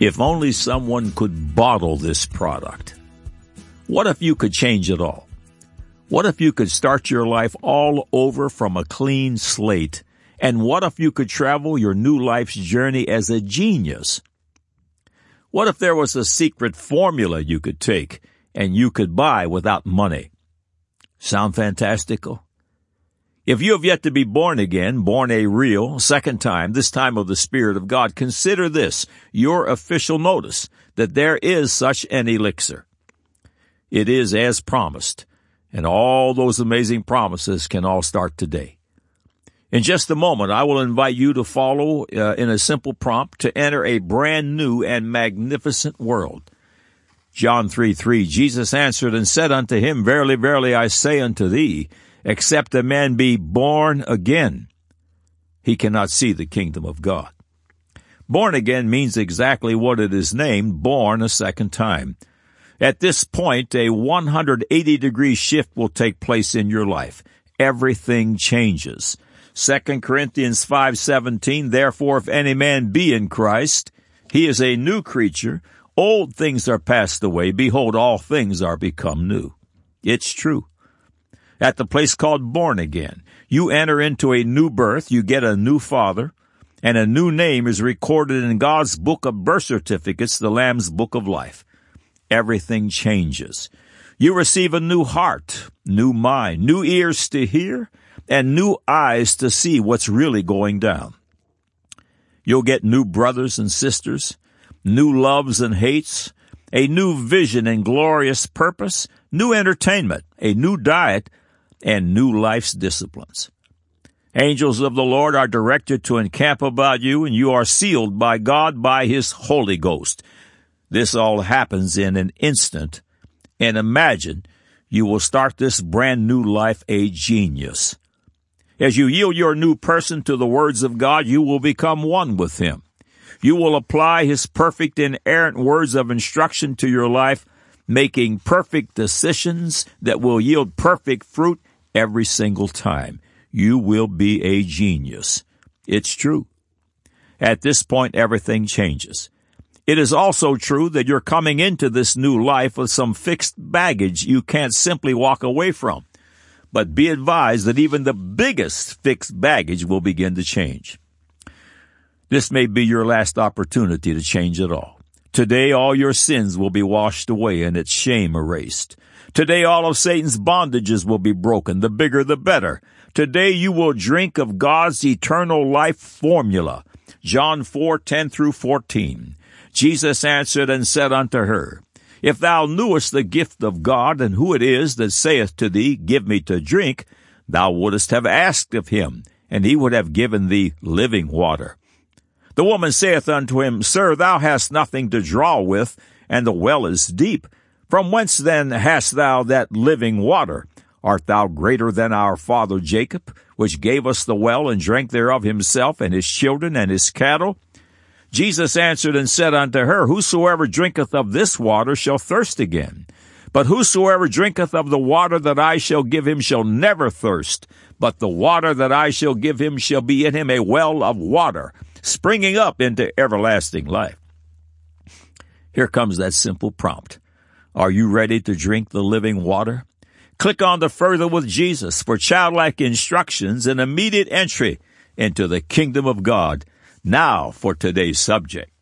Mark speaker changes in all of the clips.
Speaker 1: If only someone could bottle this product. What if you could change it all? What if you could start your life all over from a clean slate? And what if you could travel your new life's journey as a genius? What if there was a secret formula you could take and you could buy without money? Sound fantastical? If you have yet to be born again, born a real, second time, this time of the Spirit of God, consider this your official notice that there is such an elixir. It is as promised, and all those amazing promises can all start today. In just a moment, I will invite you to follow uh, in a simple prompt to enter a brand new and magnificent world. John 3 3, Jesus answered and said unto him, Verily, verily, I say unto thee, except a man be born again, he cannot see the kingdom of God. Born again means exactly what it is named, born a second time. At this point, a 180 degree shift will take place in your life. Everything changes. 2 Corinthians 5:17 Therefore if any man be in Christ he is a new creature old things are passed away behold all things are become new it's true at the place called born again. You enter into a new birth, you get a new father, and a new name is recorded in God's book of birth certificates, the Lamb's book of life. Everything changes. You receive a new heart, new mind, new ears to hear, and new eyes to see what's really going down. You'll get new brothers and sisters, new loves and hates, a new vision and glorious purpose, new entertainment, a new diet, and new life's disciplines. Angels of the Lord are directed to encamp about you, and you are sealed by God by His Holy Ghost. This all happens in an instant, and imagine you will start this brand new life a genius. As you yield your new person to the words of God, you will become one with Him. You will apply His perfect inerrant words of instruction to your life, making perfect decisions that will yield perfect fruit every single time. You will be a genius. It's true. At this point, everything changes. It is also true that you're coming into this new life with some fixed baggage you can't simply walk away from. But be advised that even the biggest fixed baggage will begin to change. This may be your last opportunity to change it all. Today all your sins will be washed away and its shame erased. Today all of Satan's bondages will be broken, the bigger the better. Today you will drink of God's eternal life formula. John 4, 10 through 14. Jesus answered and said unto her, If thou knewest the gift of God, and who it is that saith to thee, Give me to drink, thou wouldst have asked of him, and he would have given thee living water. The woman saith unto him, Sir, thou hast nothing to draw with, and the well is deep. From whence then hast thou that living water? Art thou greater than our father Jacob, which gave us the well and drank thereof himself and his children and his cattle? Jesus answered and said unto her, Whosoever drinketh of this water shall thirst again. But whosoever drinketh of the water that I shall give him shall never thirst, but the water that I shall give him shall be in him a well of water, springing up into everlasting life. Here comes that simple prompt. Are you ready to drink the living water? Click on the Further with Jesus for childlike instructions and immediate entry into the kingdom of God. Now for today's subject.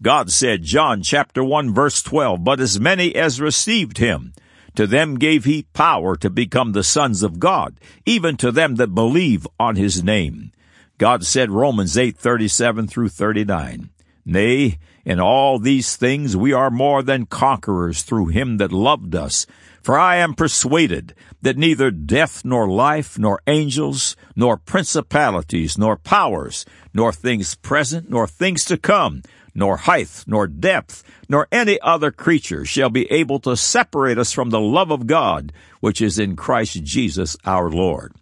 Speaker 1: God said, John chapter 1 verse 12, But as many as received him, to them gave he power to become the sons of God, even to them that believe on his name. God said Romans 8, 37 through 39. Nay, in all these things we are more than conquerors through him that loved us. For I am persuaded that neither death nor life, nor angels, nor principalities, nor powers, nor things present, nor things to come, nor height, nor depth, nor any other creature shall be able to separate us from the love of God, which is in Christ Jesus our Lord.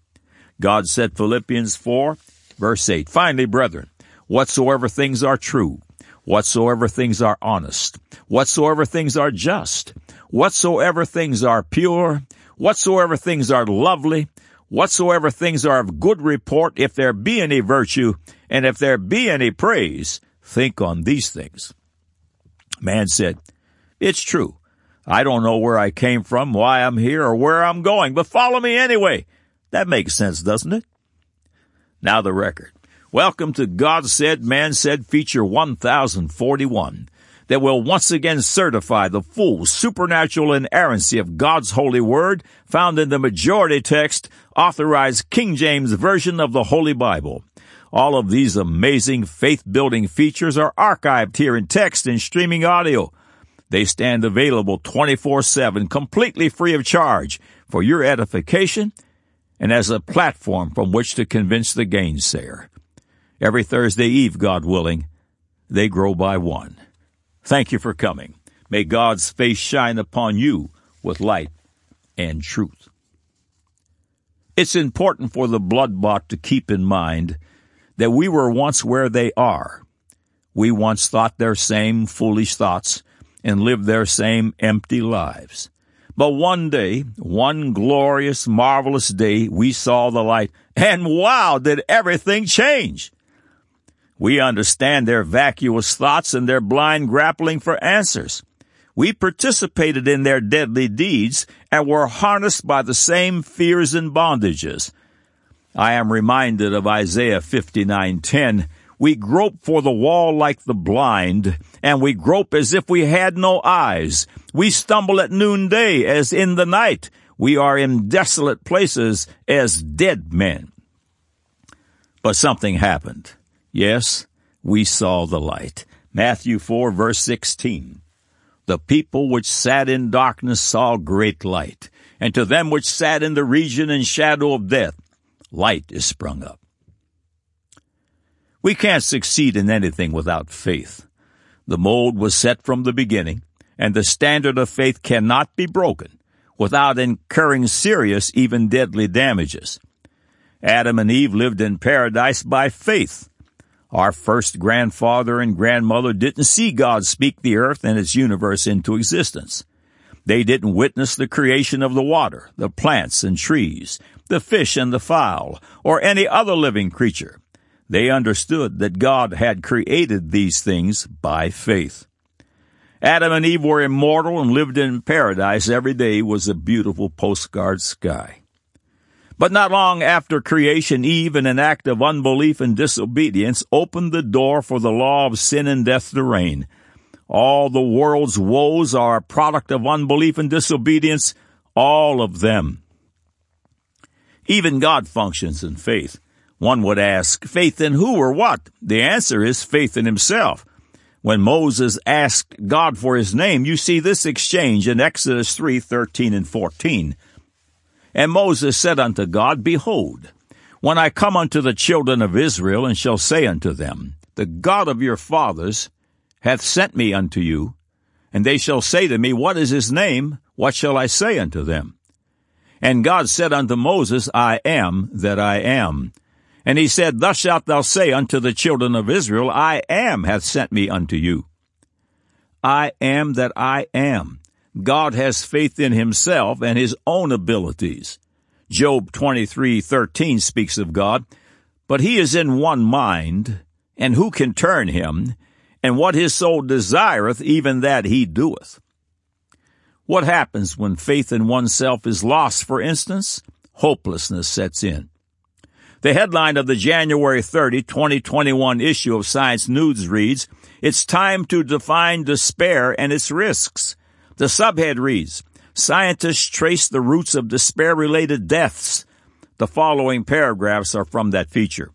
Speaker 1: God said Philippians 4, verse 8, Finally, brethren, whatsoever things are true, whatsoever things are honest, whatsoever things are just, whatsoever things are pure, whatsoever things are lovely, whatsoever things are of good report, if there be any virtue, and if there be any praise, think on these things. Man said, It's true. I don't know where I came from, why I'm here, or where I'm going, but follow me anyway. That makes sense, doesn't it? Now the record. Welcome to God Said, Man Said feature 1041 that will once again certify the full supernatural inerrancy of God's holy word found in the majority text authorized King James Version of the Holy Bible. All of these amazing faith building features are archived here in text and streaming audio. They stand available 24 7, completely free of charge for your edification and as a platform from which to convince the gainsayer. Every Thursday Eve, God willing, they grow by one. Thank you for coming. May God's face shine upon you with light and truth. It's important for the blood bought to keep in mind that we were once where they are. We once thought their same foolish thoughts and lived their same empty lives. But one day, one glorious, marvelous day, we saw the light, and wow, did everything change! We understand their vacuous thoughts and their blind grappling for answers. We participated in their deadly deeds and were harnessed by the same fears and bondages. I am reminded of Isaiah 59:10. We grope for the wall like the blind, and we grope as if we had no eyes. We stumble at noonday as in the night. We are in desolate places as dead men. But something happened. Yes, we saw the light. Matthew 4 verse 16. The people which sat in darkness saw great light, and to them which sat in the region and shadow of death, light is sprung up. We can't succeed in anything without faith. The mold was set from the beginning, and the standard of faith cannot be broken without incurring serious, even deadly damages. Adam and Eve lived in paradise by faith. Our first grandfather and grandmother didn't see God speak the earth and its universe into existence. They didn't witness the creation of the water, the plants and trees, the fish and the fowl, or any other living creature. They understood that God had created these things by faith. Adam and Eve were immortal and lived in paradise. Every day was a beautiful postcard sky. But not long after creation, Eve, in an act of unbelief and disobedience, opened the door for the law of sin and death to reign. All the world's woes are a product of unbelief and disobedience, all of them. Even God functions in faith. One would ask, faith in who or what? The answer is faith in himself. When Moses asked God for his name, you see this exchange in Exodus 3, 13 and 14. And Moses said unto God, Behold, when I come unto the children of Israel and shall say unto them, The God of your fathers hath sent me unto you, and they shall say to me, What is his name? What shall I say unto them? And God said unto Moses, I am that I am. And he said, Thus shalt thou say unto the children of Israel, I am hath sent me unto you. I am that I am. God has faith in himself and his own abilities. Job 23:13 speaks of God, but he is in one mind, and who can turn him? and what his soul desireth, even that he doeth. What happens when faith in oneself is lost, for instance? Hopelessness sets in. The headline of the January 30, 2021 issue of Science News reads, It's time to define despair and its risks. The subhead reads, Scientists trace the roots of despair related deaths. The following paragraphs are from that feature.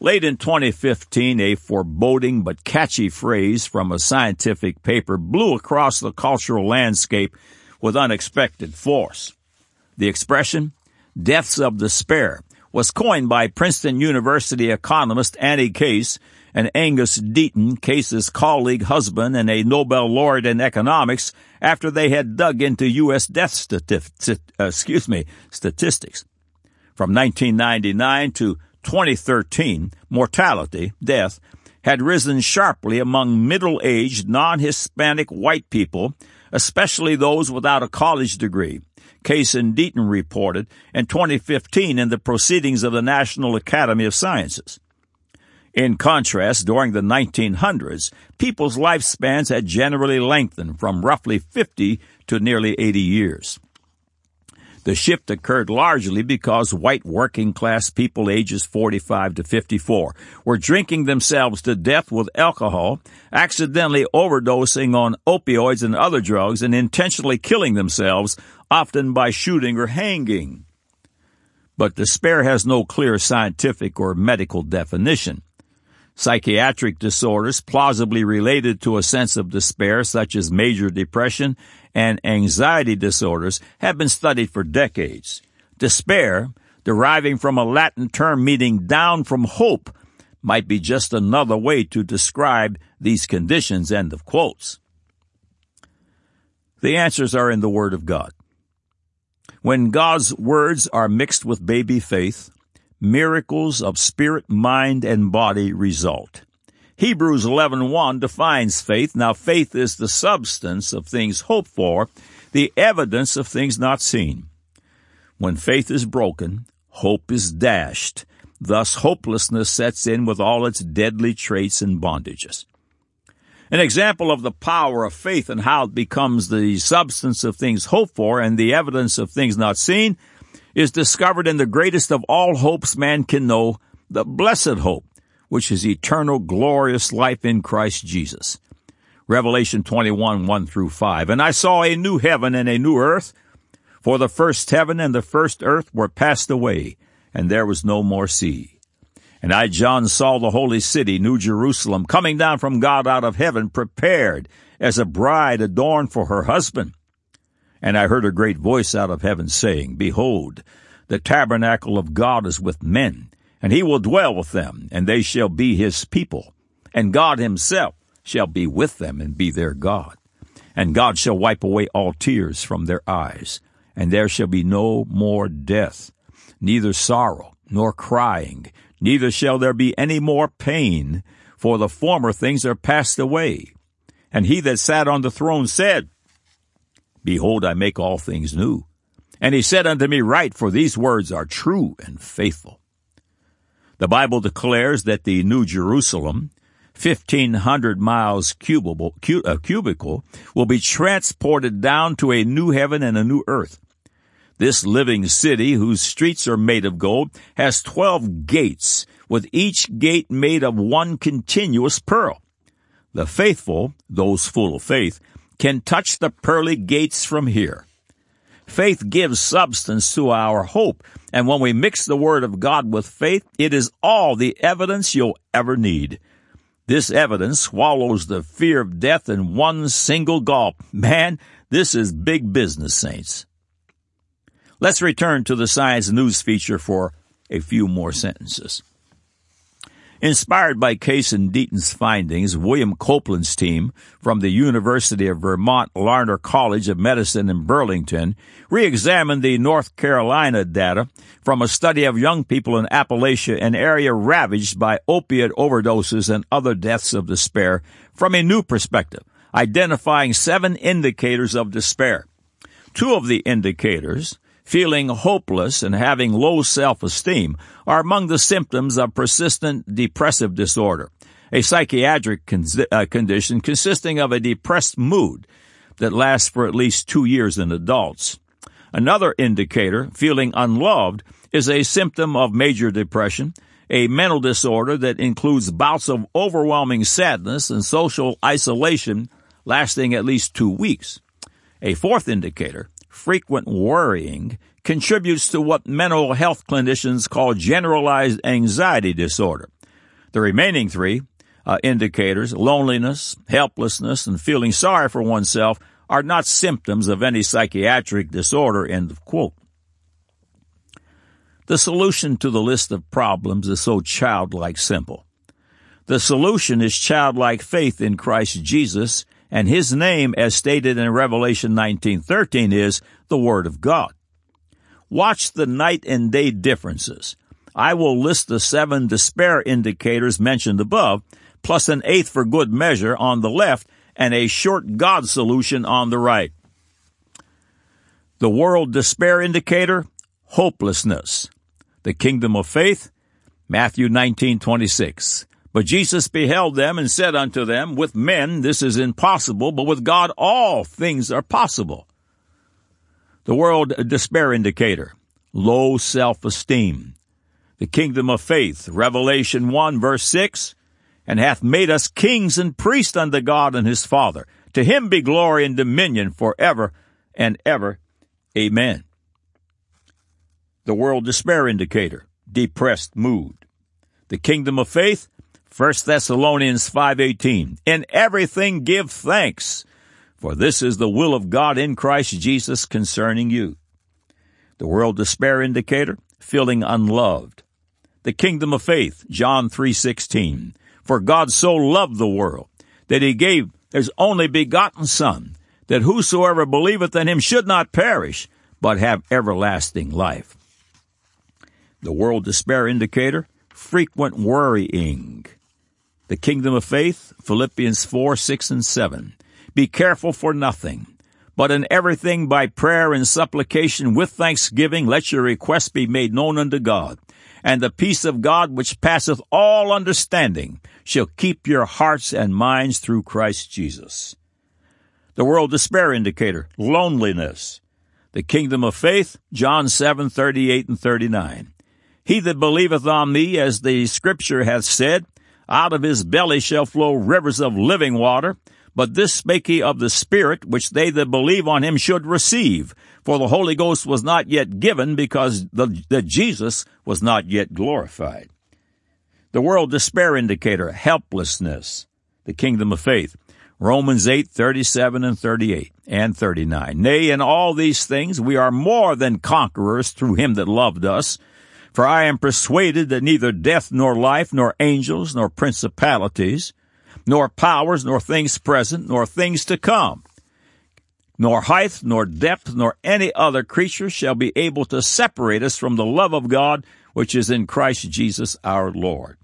Speaker 1: Late in 2015, a foreboding but catchy phrase from a scientific paper blew across the cultural landscape with unexpected force. The expression, deaths of despair, was coined by Princeton University economist Annie Case and Angus Deaton, Case's colleague, husband, and a Nobel laureate in economics after they had dug into U.S. death stati- uh, excuse me, statistics. From 1999 to 2013, mortality, death, had risen sharply among middle-aged, non-Hispanic white people, especially those without a college degree. Case and Deaton reported in 2015 in the Proceedings of the National Academy of Sciences. In contrast, during the 1900s, people's lifespans had generally lengthened from roughly 50 to nearly 80 years. The shift occurred largely because white working class people ages 45 to 54 were drinking themselves to death with alcohol, accidentally overdosing on opioids and other drugs, and intentionally killing themselves, often by shooting or hanging. But despair has no clear scientific or medical definition. Psychiatric disorders plausibly related to a sense of despair, such as major depression and anxiety disorders, have been studied for decades. Despair, deriving from a Latin term meaning down from hope, might be just another way to describe these conditions. End of quotes. The answers are in the Word of God. When God's words are mixed with baby faith, miracles of spirit, mind, and body result. Hebrews 11:1 defines faith. Now faith is the substance of things hoped for, the evidence of things not seen. When faith is broken, hope is dashed. Thus hopelessness sets in with all its deadly traits and bondages. An example of the power of faith and how it becomes the substance of things hoped for and the evidence of things not seen is discovered in the greatest of all hopes man can know, the blessed hope, which is eternal glorious life in Christ Jesus. Revelation 21, 1 through 5. And I saw a new heaven and a new earth, for the first heaven and the first earth were passed away, and there was no more sea. And I, John, saw the holy city, New Jerusalem, coming down from God out of heaven, prepared as a bride adorned for her husband. And I heard a great voice out of heaven saying, Behold, the tabernacle of God is with men, and he will dwell with them, and they shall be his people. And God himself shall be with them and be their God. And God shall wipe away all tears from their eyes, and there shall be no more death, neither sorrow, nor crying, neither shall there be any more pain, for the former things are passed away. And he that sat on the throne said, Behold, I make all things new. And he said unto me, Write, for these words are true and faithful. The Bible declares that the New Jerusalem, 1500 miles cubical, uh, cubical, will be transported down to a new heaven and a new earth. This living city, whose streets are made of gold, has twelve gates, with each gate made of one continuous pearl. The faithful, those full of faith, can touch the pearly gates from here. Faith gives substance to our hope, and when we mix the Word of God with faith, it is all the evidence you'll ever need. This evidence swallows the fear of death in one single gulp. Man, this is big business, saints. Let's return to the Science News feature for a few more sentences. Inspired by Case and Deaton's findings, William Copeland's team from the University of Vermont Larner College of Medicine in Burlington re-examined the North Carolina data from a study of young people in Appalachia, an area ravaged by opiate overdoses and other deaths of despair, from a new perspective, identifying seven indicators of despair. Two of the indicators, feeling hopeless and having low self-esteem are among the symptoms of persistent depressive disorder, a psychiatric con- uh, condition consisting of a depressed mood that lasts for at least two years in adults. Another indicator, feeling unloved, is a symptom of major depression, a mental disorder that includes bouts of overwhelming sadness and social isolation lasting at least two weeks. A fourth indicator, frequent worrying contributes to what mental health clinicians call generalized anxiety disorder. The remaining three uh, indicators, loneliness, helplessness, and feeling sorry for oneself, are not symptoms of any psychiatric disorder, end of quote. The solution to the list of problems is so childlike simple. The solution is childlike faith in Christ Jesus and his name, as stated in Revelation 19:13, is the Word of God. Watch the night and day differences. I will list the seven despair indicators mentioned above, plus an eighth for good measure on the left and a short God solution on the right. The world despair indicator, hopelessness. The kingdom of faith, Matthew 19:26. But Jesus beheld them and said unto them, With men this is impossible, but with God all things are possible. The world despair indicator, low self-esteem. The kingdom of faith, Revelation 1 verse 6, and hath made us kings and priests unto God and his Father. To him be glory and dominion forever and ever. Amen. The world despair indicator, depressed mood. The kingdom of faith, 1 Thessalonians 5:18 In everything give thanks for this is the will of God in Christ Jesus concerning you. The world despair indicator feeling unloved. The kingdom of faith John 3:16 For God so loved the world that he gave his only begotten son that whosoever believeth in him should not perish but have everlasting life. The world despair indicator frequent worrying. The kingdom of faith, Philippians 4, 6, and 7. Be careful for nothing, but in everything by prayer and supplication with thanksgiving let your requests be made known unto God. And the peace of God which passeth all understanding shall keep your hearts and minds through Christ Jesus. The world despair indicator, loneliness. The kingdom of faith, John 7, 38 and 39. He that believeth on me, as the scripture hath said, out of his belly shall flow rivers of living water. But this spake he of the Spirit, which they that believe on him should receive. For the Holy Ghost was not yet given, because the, the Jesus was not yet glorified. The world despair indicator, helplessness. The kingdom of faith. Romans 8, 37 and 38 and 39. Nay, in all these things we are more than conquerors through him that loved us. For I am persuaded that neither death nor life, nor angels, nor principalities, nor powers, nor things present, nor things to come, nor height, nor depth, nor any other creature shall be able to separate us from the love of God which is in Christ Jesus our Lord.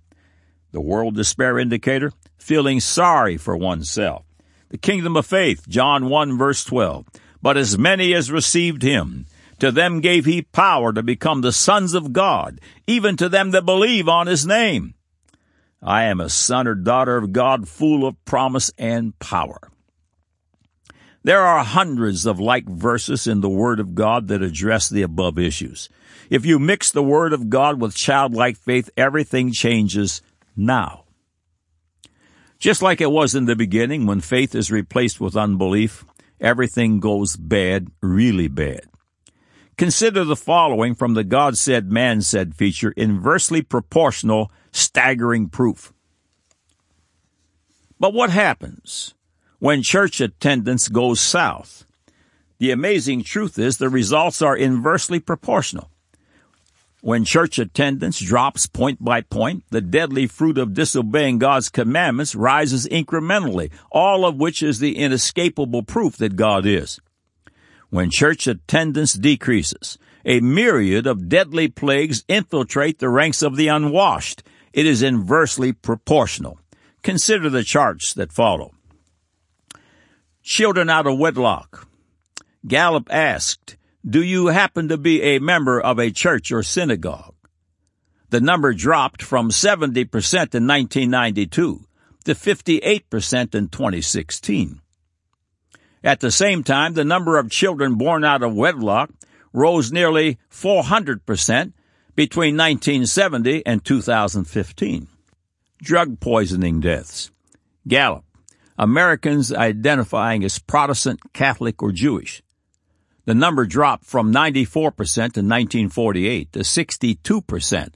Speaker 1: The world despair indicator, feeling sorry for oneself. The kingdom of faith, John 1 verse 12. But as many as received him, to them gave he power to become the sons of God, even to them that believe on his name. I am a son or daughter of God, full of promise and power. There are hundreds of like verses in the Word of God that address the above issues. If you mix the Word of God with childlike faith, everything changes now. Just like it was in the beginning, when faith is replaced with unbelief, everything goes bad, really bad. Consider the following from the God said, man said feature, inversely proportional, staggering proof. But what happens when church attendance goes south? The amazing truth is the results are inversely proportional. When church attendance drops point by point, the deadly fruit of disobeying God's commandments rises incrementally, all of which is the inescapable proof that God is. When church attendance decreases, a myriad of deadly plagues infiltrate the ranks of the unwashed. It is inversely proportional. Consider the charts that follow. Children out of wedlock. Gallup asked, Do you happen to be a member of a church or synagogue? The number dropped from 70% in 1992 to 58% in 2016. At the same time, the number of children born out of wedlock rose nearly 400% between 1970 and 2015. Drug poisoning deaths. Gallup. Americans identifying as Protestant, Catholic, or Jewish. The number dropped from 94% in 1948 to 62%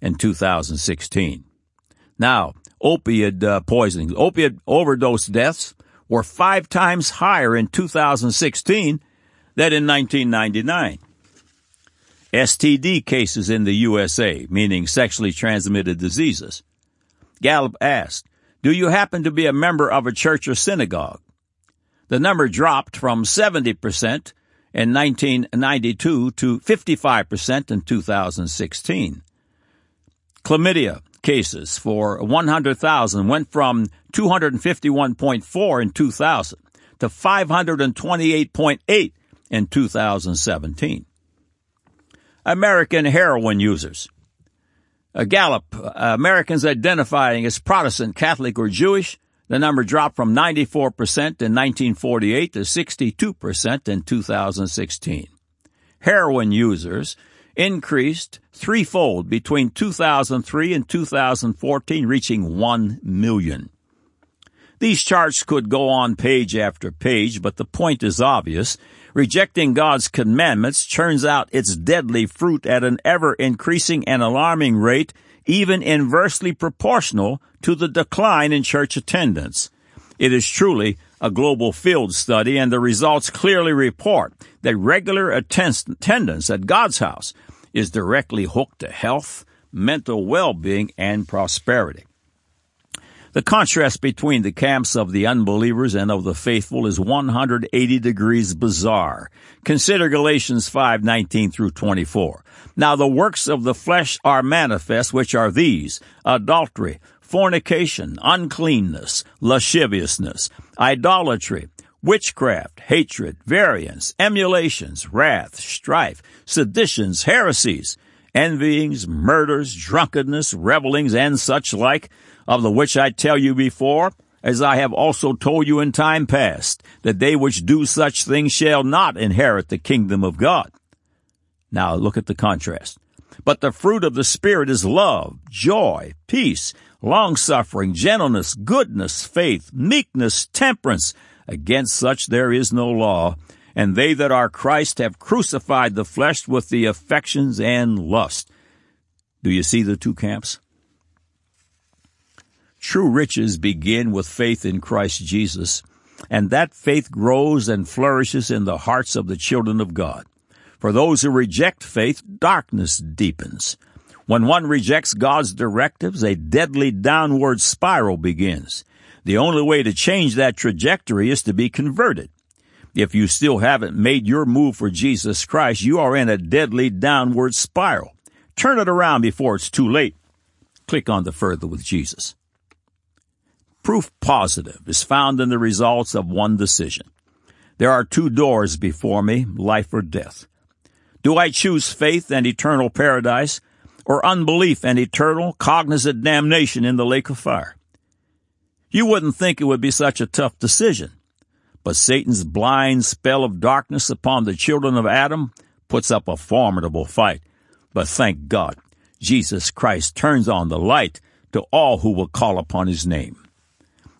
Speaker 1: in 2016. Now, opiate uh, poisoning. Opiate overdose deaths were five times higher in 2016 than in 1999. STD cases in the USA, meaning sexually transmitted diseases. Gallup asked, Do you happen to be a member of a church or synagogue? The number dropped from 70% in 1992 to 55% in 2016. Chlamydia, cases for 100,000 went from 251.4 in 2000 to 528.8 in 2017. American heroin users.
Speaker 2: A Gallup, uh, Americans identifying as Protestant, Catholic, or Jewish, the number dropped from 94% in 1948 to 62% in 2016. Heroin users increased threefold between 2003 and 2014, reaching 1 million. These charts could go on page after page, but the point is obvious. Rejecting God's commandments churns out its deadly fruit at an ever increasing and alarming rate, even inversely proportional to the decline in church attendance. It is truly a global field study, and the results clearly report that regular attendance at God's house is directly hooked to health, mental well-being, and prosperity. The contrast between the camps of the unbelievers and of the faithful is 180 degrees bizarre. Consider Galatians 5:19 through 24. Now the works of the flesh are manifest, which are these: adultery, fornication, uncleanness, lasciviousness, idolatry, witchcraft, hatred, variance, emulations, wrath, strife, seditions, heresies, envyings, murders, drunkenness, revelings, and such like, of the which I tell you before, as I have also told you in time past, that they which do such things shall not inherit the kingdom of God. Now look at the contrast. But the fruit of the Spirit is love, joy, peace, long-suffering, gentleness, goodness, faith, meekness, temperance. Against such there is no law. And they that are Christ have crucified the flesh with the affections and lust. Do you see the two camps? True riches begin with faith in Christ Jesus, and that faith grows and flourishes in the hearts of the children of God. For those who reject faith, darkness deepens. When one rejects God's directives, a deadly downward spiral begins. The only way to change that trajectory is to be converted. If you still haven't made your move for Jesus Christ, you are in a deadly downward spiral. Turn it around before it's too late. Click on the Further with Jesus. Proof positive is found in the results of one decision. There are two doors before me, life or death. Do I choose faith and eternal paradise, or unbelief and eternal, cognizant damnation in the lake of fire? You wouldn't think it would be such a tough decision, but Satan's blind spell of darkness upon the children of Adam puts up a formidable fight. But thank God, Jesus Christ turns on the light to all who will call upon his name.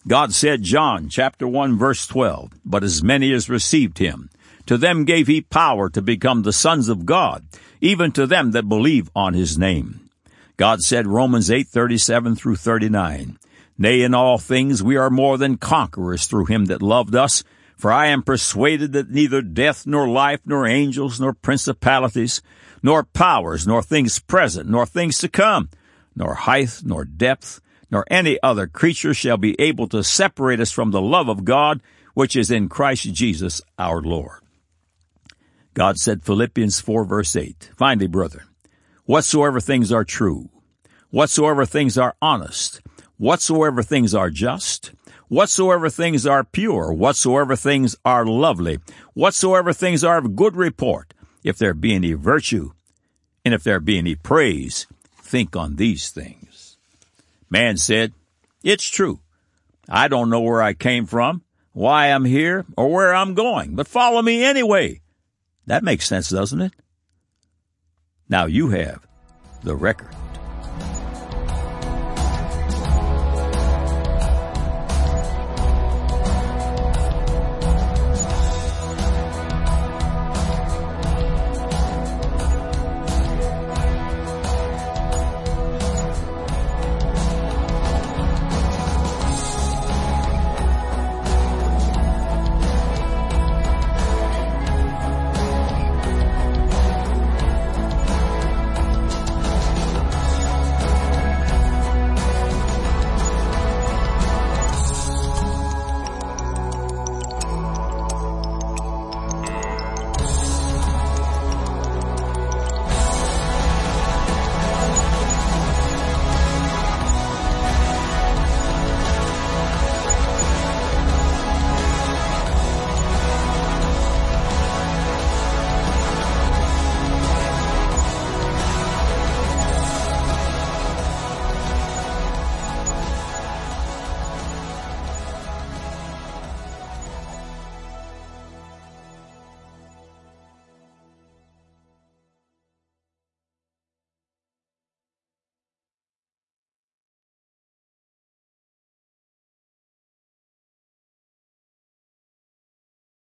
Speaker 2: God said, John chapter 1 verse 12, But as many as received him, to them gave he power to become the sons of God, even to them that believe on his name. God said, Romans 8, 37 through 39, Nay, in all things we are more than conquerors through him that loved us, for I am persuaded that neither death, nor life, nor angels, nor principalities, nor powers, nor things present, nor things to come, nor height, nor depth, nor any other creature shall be able to separate us from the love of God which is in Christ Jesus our Lord. God said Philippians 4 verse 8, Finally, brethren, whatsoever things are true, whatsoever things are honest, whatsoever things are just, whatsoever things are pure, whatsoever things are lovely, whatsoever things are of good report, if there be any virtue, and if there be any praise, think on these things. Man said, It's true. I don't know where I came from, why I'm here, or where I'm going, but follow me anyway. That makes sense, doesn't it? Now you have the record.